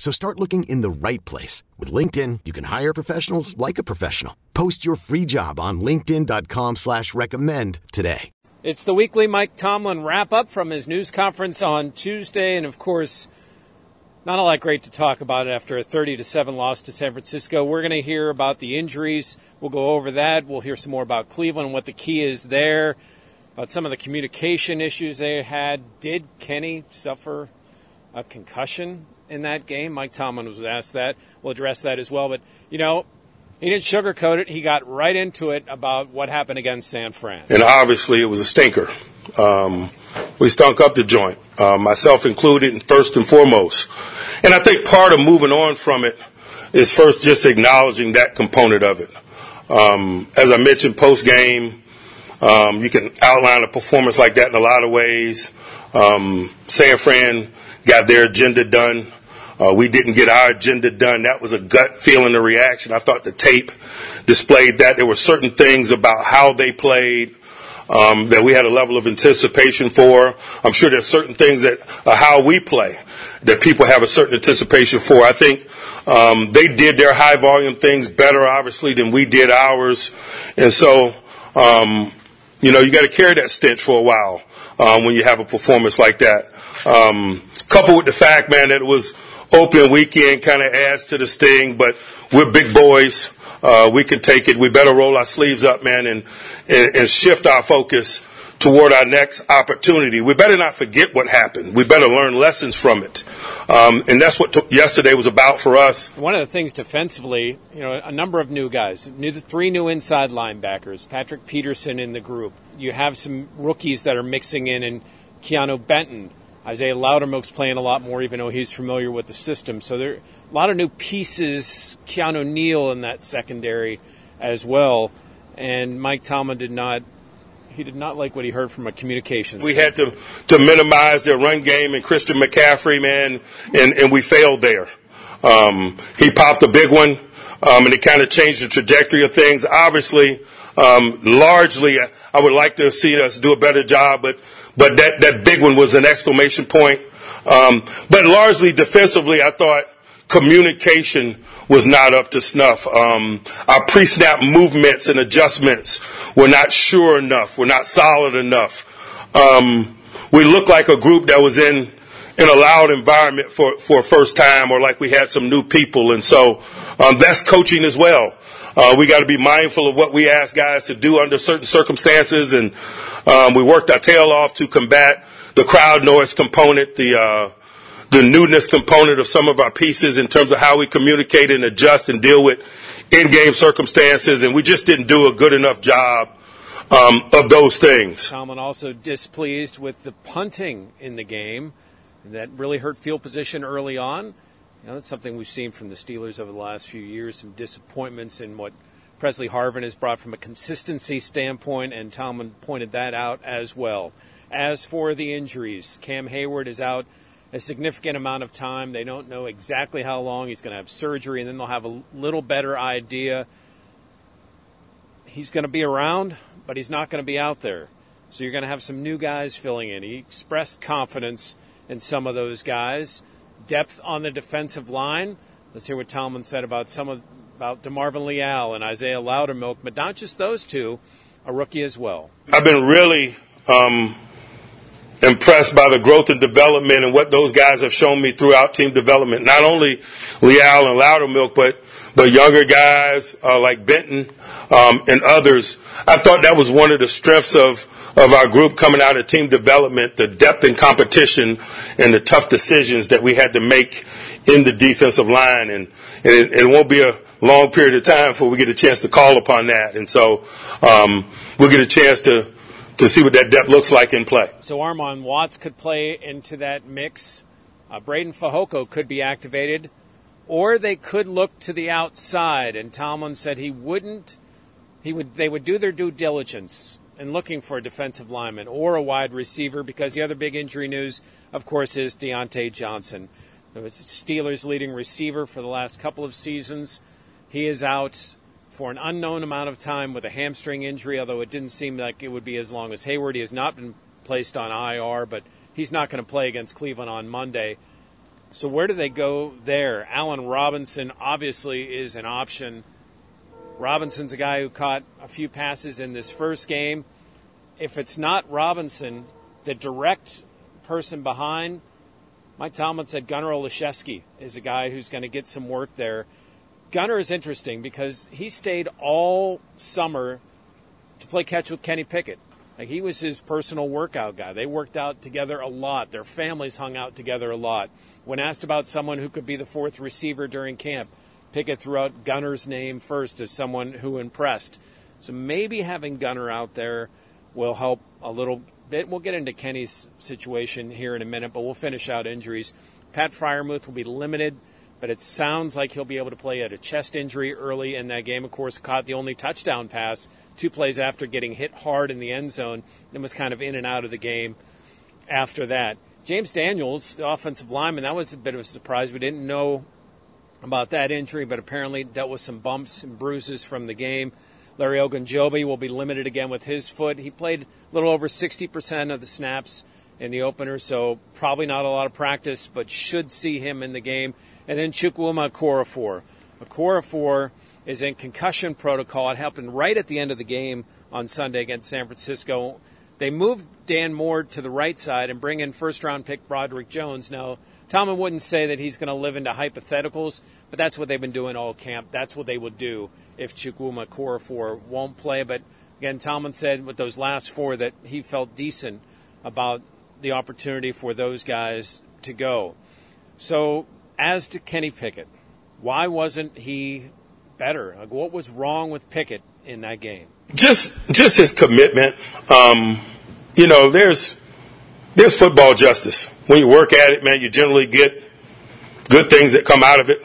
So start looking in the right place. With LinkedIn, you can hire professionals like a professional. Post your free job on linkedin.com slash recommend today. It's the weekly Mike Tomlin wrap-up from his news conference on Tuesday. And, of course, not a lot great to talk about after a 30 to 7 loss to San Francisco. We're going to hear about the injuries. We'll go over that. We'll hear some more about Cleveland, what the key is there, about some of the communication issues they had. Did Kenny suffer a concussion in that game. Mike Tomlin was asked that. We'll address that as well. But, you know, he didn't sugarcoat it. He got right into it about what happened against San Fran. And obviously, it was a stinker. Um, we stunk up the joint, uh, myself included, first and foremost. And I think part of moving on from it is first just acknowledging that component of it. Um, as I mentioned post game, um, you can outline a performance like that in a lot of ways. Um, San Fran got their agenda done. Uh, we didn't get our agenda done. That was a gut feeling, a reaction. I thought the tape displayed that. There were certain things about how they played um, that we had a level of anticipation for. I'm sure there's certain things that uh, how we play that people have a certain anticipation for. I think um, they did their high volume things better, obviously, than we did ours, and so um, you know you got to carry that stench for a while um, when you have a performance like that. Um, coupled with the fact, man, that it was opening weekend kind of adds to the sting, but we're big boys. Uh, we can take it. We better roll our sleeves up, man, and, and, and shift our focus toward our next opportunity. We better not forget what happened. We better learn lessons from it. Um, and that's what t- yesterday was about for us. One of the things defensively, you know, a number of new guys, new, three new inside linebackers, Patrick Peterson in the group. You have some rookies that are mixing in, and Keanu Benton, Isaiah Loudermilk's playing a lot more, even though he's familiar with the system. So there are a lot of new pieces. Keanu Neal in that secondary as well. And Mike Tomlin did not. He did not like what he heard from a communications. We had to to minimize their run game and Christian McCaffrey, man, and, and we failed there. Um, he popped a big one, um, and it kind of changed the trajectory of things. Obviously, um, largely, I would like to see us do a better job, but but that, that big one was an exclamation point. Um, but largely defensively, I thought communication was not up to snuff. Um, our pre-snap movements and adjustments were not sure enough. Were not solid enough. Um, we looked like a group that was in in a loud environment for for a first time, or like we had some new people, and so um, that's coaching as well. Uh, we got to be mindful of what we ask guys to do under certain circumstances, and um, we worked our tail off to combat the crowd noise component, the uh, the newness component of some of our pieces in terms of how we communicate and adjust and deal with in-game circumstances, and we just didn't do a good enough job um, of those things. Tomlin also displeased with the punting in the game. That really hurt field position early on. You know, that's something we've seen from the Steelers over the last few years. Some disappointments in what Pressley Harvin has brought from a consistency standpoint, and Tomlin pointed that out as well. As for the injuries, Cam Hayward is out a significant amount of time. They don't know exactly how long he's going to have surgery, and then they'll have a little better idea. He's going to be around, but he's not going to be out there. So you're going to have some new guys filling in. He expressed confidence in some of those guys depth on the defensive line. Let's hear what Tomlin said about some of about DeMarvin Leal and Isaiah Loudermilk, but not just those two, a rookie as well. I've been really um, impressed by the growth and development and what those guys have shown me throughout team development. Not only Leal and Loudermilk, but but younger guys uh, like Benton um, and others. I thought that was one of the strengths of of our group coming out of team development, the depth and competition and the tough decisions that we had to make in the defensive line. And, and it, it, won't be a long period of time before we get a chance to call upon that. And so um, we'll get a chance to to see what that depth looks like in play. So Armon Watts could play into that mix. Uh, Breiden Fehoko could be activated, or they could look to the outside. And Tomlin said he wouldn't. He would. They would do their due diligence in looking for a defensive lineman or a wide receiver because the other big injury news, of course, is Diontae Johnson, the Steelers' leading receiver for the last couple of seasons. He is out for an unknown amount of time with a hamstring injury, although it didn't seem like it would be as long as Hayward. He has not been placed on IR, but he's not going to play against Cleveland on Monday. So where do they go there? Allen Robinson obviously is an option. Robinson's a guy who caught a few passes in this first game. If it's not Robinson, the direct person behind, Mike Tomlin said Gunnar Olszewski is a guy who's going to get some work there. Gunnar is interesting because he stayed all summer to play catch with Kenny Pickett. Like he was his personal workout guy. They worked out together a lot. Their families hung out together a lot. When asked about someone who could be the fourth receiver during camp, Pickett threw out Gunnar's name first as someone who impressed. So maybe having Gunner out there will help a little bit. We'll get into Kenny's situation here in a minute, but we'll finish out injuries. Pat Freiermuth will be limited but it sounds like he'll be able to play at a chest injury early in that game. Of course, caught the only touchdown pass two plays after getting hit hard in the end zone, and was kind of in and out of the game after that. James Daniels, the offensive lineman, that was a bit of a surprise. We didn't know about that injury, but apparently dealt with some bumps and bruises from the game. Larry Ogunjobi will be limited again with his foot. He played a little over 60% of the snaps in the opener, so probably not a lot of practice, but should see him in the game and then Chukwuma Okorafor. Okorafor is in concussion protocol. It happened right at the end of the game on Sunday against San Francisco. They moved Dan Moore to the right side and bring in first round pick Broderick Jones. Now, Tomlin wouldn't say that he's going to live into hypotheticals, but that's what they've been doing all camp. That's what they would do if Chukwuma Okorafor won't play. But again, Tomlin said with those last four that he felt decent about the opportunity for those guys to go. So as to Kenny Pickett, why wasn't he better? Like, what was wrong with Pickett in that game? Just, just his commitment. Um, you know, there's, there's football justice. When you work at it, man, you generally get good things that come out of it.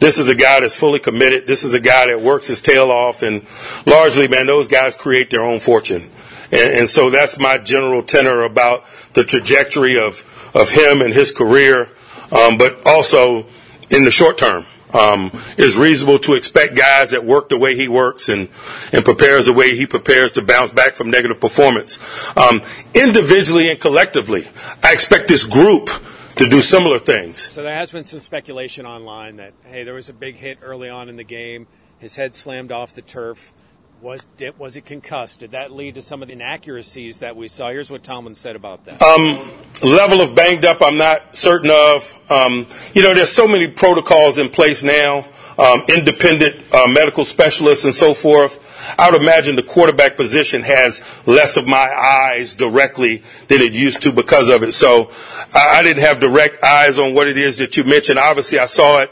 This is a guy that's fully committed. This is a guy that works his tail off, and largely, man, those guys create their own fortune. And, and so that's my general tenor about the trajectory of of him and his career um, but also in the short term. Um, it's reasonable to expect guys that work the way he works and, and prepares the way he prepares to bounce back from negative performance. Um, individually and collectively, I expect this group to do similar things. So there has been some speculation online that, hey, there was a big hit early on in the game. His head slammed off the turf. Was was it concussed? Did that lead to some of the inaccuracies that we saw? Here's what Tomlin said about that. Um, level of banged up, I'm not certain of. Um, you know, there's so many protocols in place now, um, independent uh, medical specialists and so forth. I would imagine the quarterback position has less of my eyes directly than it used to because of it. So I, I didn't have direct eyes on what it is that you mentioned. Obviously, I saw it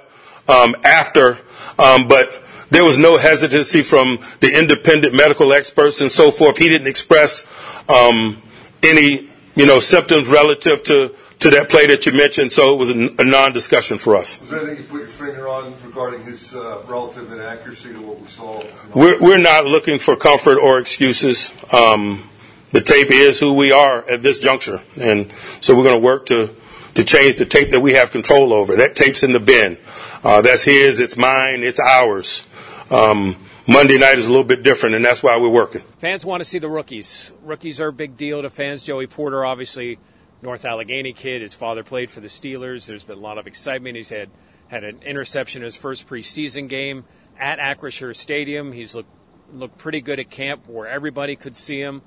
um, after, um, but there was no hesitancy from the independent medical experts and so forth. He didn't express um, any, you know, symptoms relative to, to that play that you mentioned, so it was a, non-discussion for us. Was there anything you put your finger on regarding his uh, relative inaccuracy to what we saw? We're, we're not looking for comfort or excuses. Um, the tape is who we are at this juncture, and so we're going to work to to change the tape that we have control over. That tape's in the bin. Uh, that's his. It's mine. It's ours. Um, Monday night is a little bit different, and that's why we're working. Fans want to see the rookies. Rookies are a big deal to fans. Joey Porter, obviously, North Allegheny kid. His father played for the Steelers. There's been a lot of excitement. He's had had an interception in his first preseason game at Acrisure Stadium. He's looked looked pretty good at camp, where everybody could see him,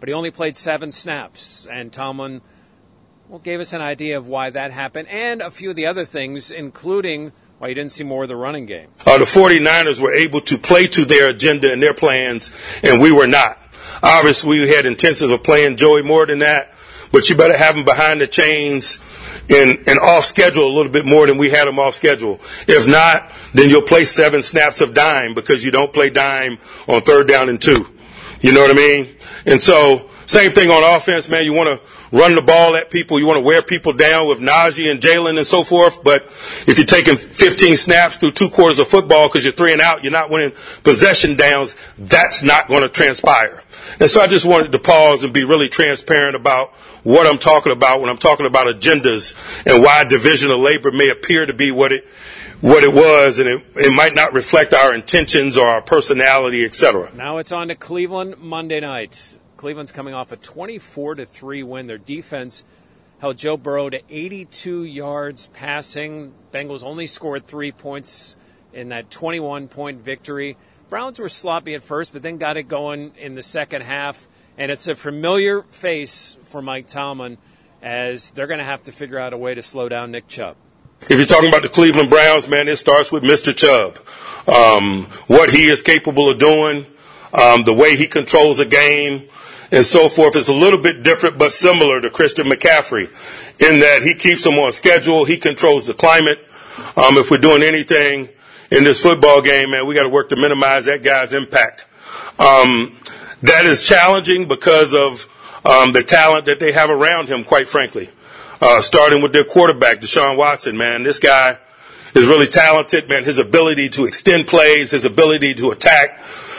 but he only played seven snaps. And Tomlin well, gave us an idea of why that happened and a few of the other things, including why you didn't see more of the running game. Uh, the 49ers were able to play to their agenda and their plans, and we were not. Obviously, we had intentions of playing Joey more than that, but you better have him behind the chains and, and off schedule a little bit more than we had him off schedule. If not, then you'll play seven snaps of dime because you don't play dime on third down and two. You know what I mean? And so, same thing on offense, man. You want to run the ball at people. You want to wear people down with Najee and Jaylen and so forth. But if you're taking 15 snaps through two quarters of football because you're three and out, you're not winning possession downs. That's not going to transpire. And so I just wanted to pause and be really transparent about what I'm talking about when I'm talking about agendas and why division of labor may appear to be what it what it was, and it, it might not reflect our intentions or our personality, etc. Now it's on to Cleveland Monday night. Cleveland's coming off a 24 to 3 win. Their defense held Joe Burrow to 82 yards passing. Bengals only scored 3 points in that 21 point victory. Browns were sloppy at first, but then got it going in the second half. And it's a familiar face for Mike Tomlin as they're going to have to figure out a way to slow down Nick Chubb. If you're talking about the Cleveland Browns, man, it starts with Mr. Chubb. Um, what he is capable of doing, um, the way he controls a game, and so forth is a little bit different but similar to Christian McCaffrey in that he keeps them on schedule, he controls the climate. Um, if we're doing anything in this football game, man, we got to work to minimize that guy's impact. Um, that is challenging because of um, the talent that they have around him, quite frankly. Uh, starting with their quarterback, Deshaun Watson, man. This guy is really talented, man. His ability to extend plays, his ability to attack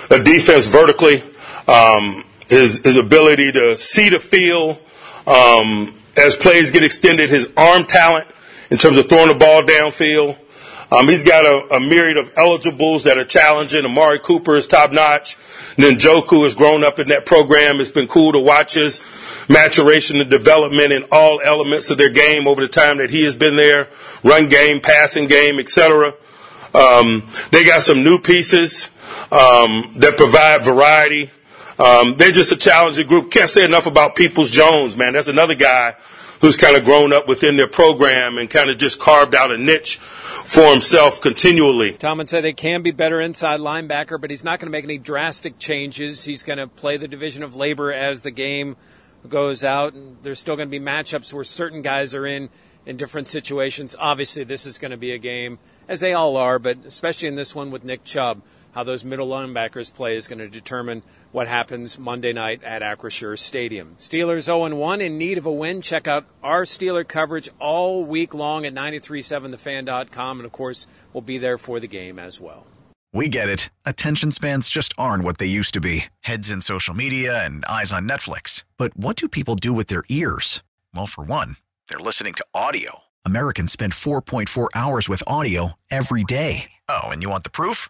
a defense vertically, um, his, his ability to see the field um, as plays get extended, his arm talent in terms of throwing the ball downfield. Um, he's got a, a, myriad of eligibles that are challenging. Amari Cooper is top notch. Njoku has grown up in that program. It's been cool to watch his maturation and development in all elements of their game over the time that he has been there. Run game, passing game, etc. Um, they got some new pieces um, that provide variety. Um, they're just a challenging group. Can't say enough about Peoples Jones, man. That's another guy who's kind of grown up within their program and kind of just carved out a niche for himself continually. Tomlin said they can be better inside linebacker, but he's not going to make any drastic changes. He's going to play the division of labor as the game goes out, and there's still going to be matchups where certain guys are in in different situations. Obviously, this is going to be a game, as they all are, but especially in this one with Nick Chubb, how those middle linebackers play is going to determine what happens Monday night at Acrisure Stadium. Steelers 0-1 in need of a win. Check out our Steeler coverage all week long at 937thefan.com, and of course, we'll be there for the game as well. We get it. Attention spans just aren't what they used to be. Heads in social media and eyes on Netflix. But what do people do with their ears? Well, for one, they're listening to audio. Americans spend 4.4 hours with audio every day. Oh, and you want the proof?